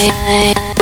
I,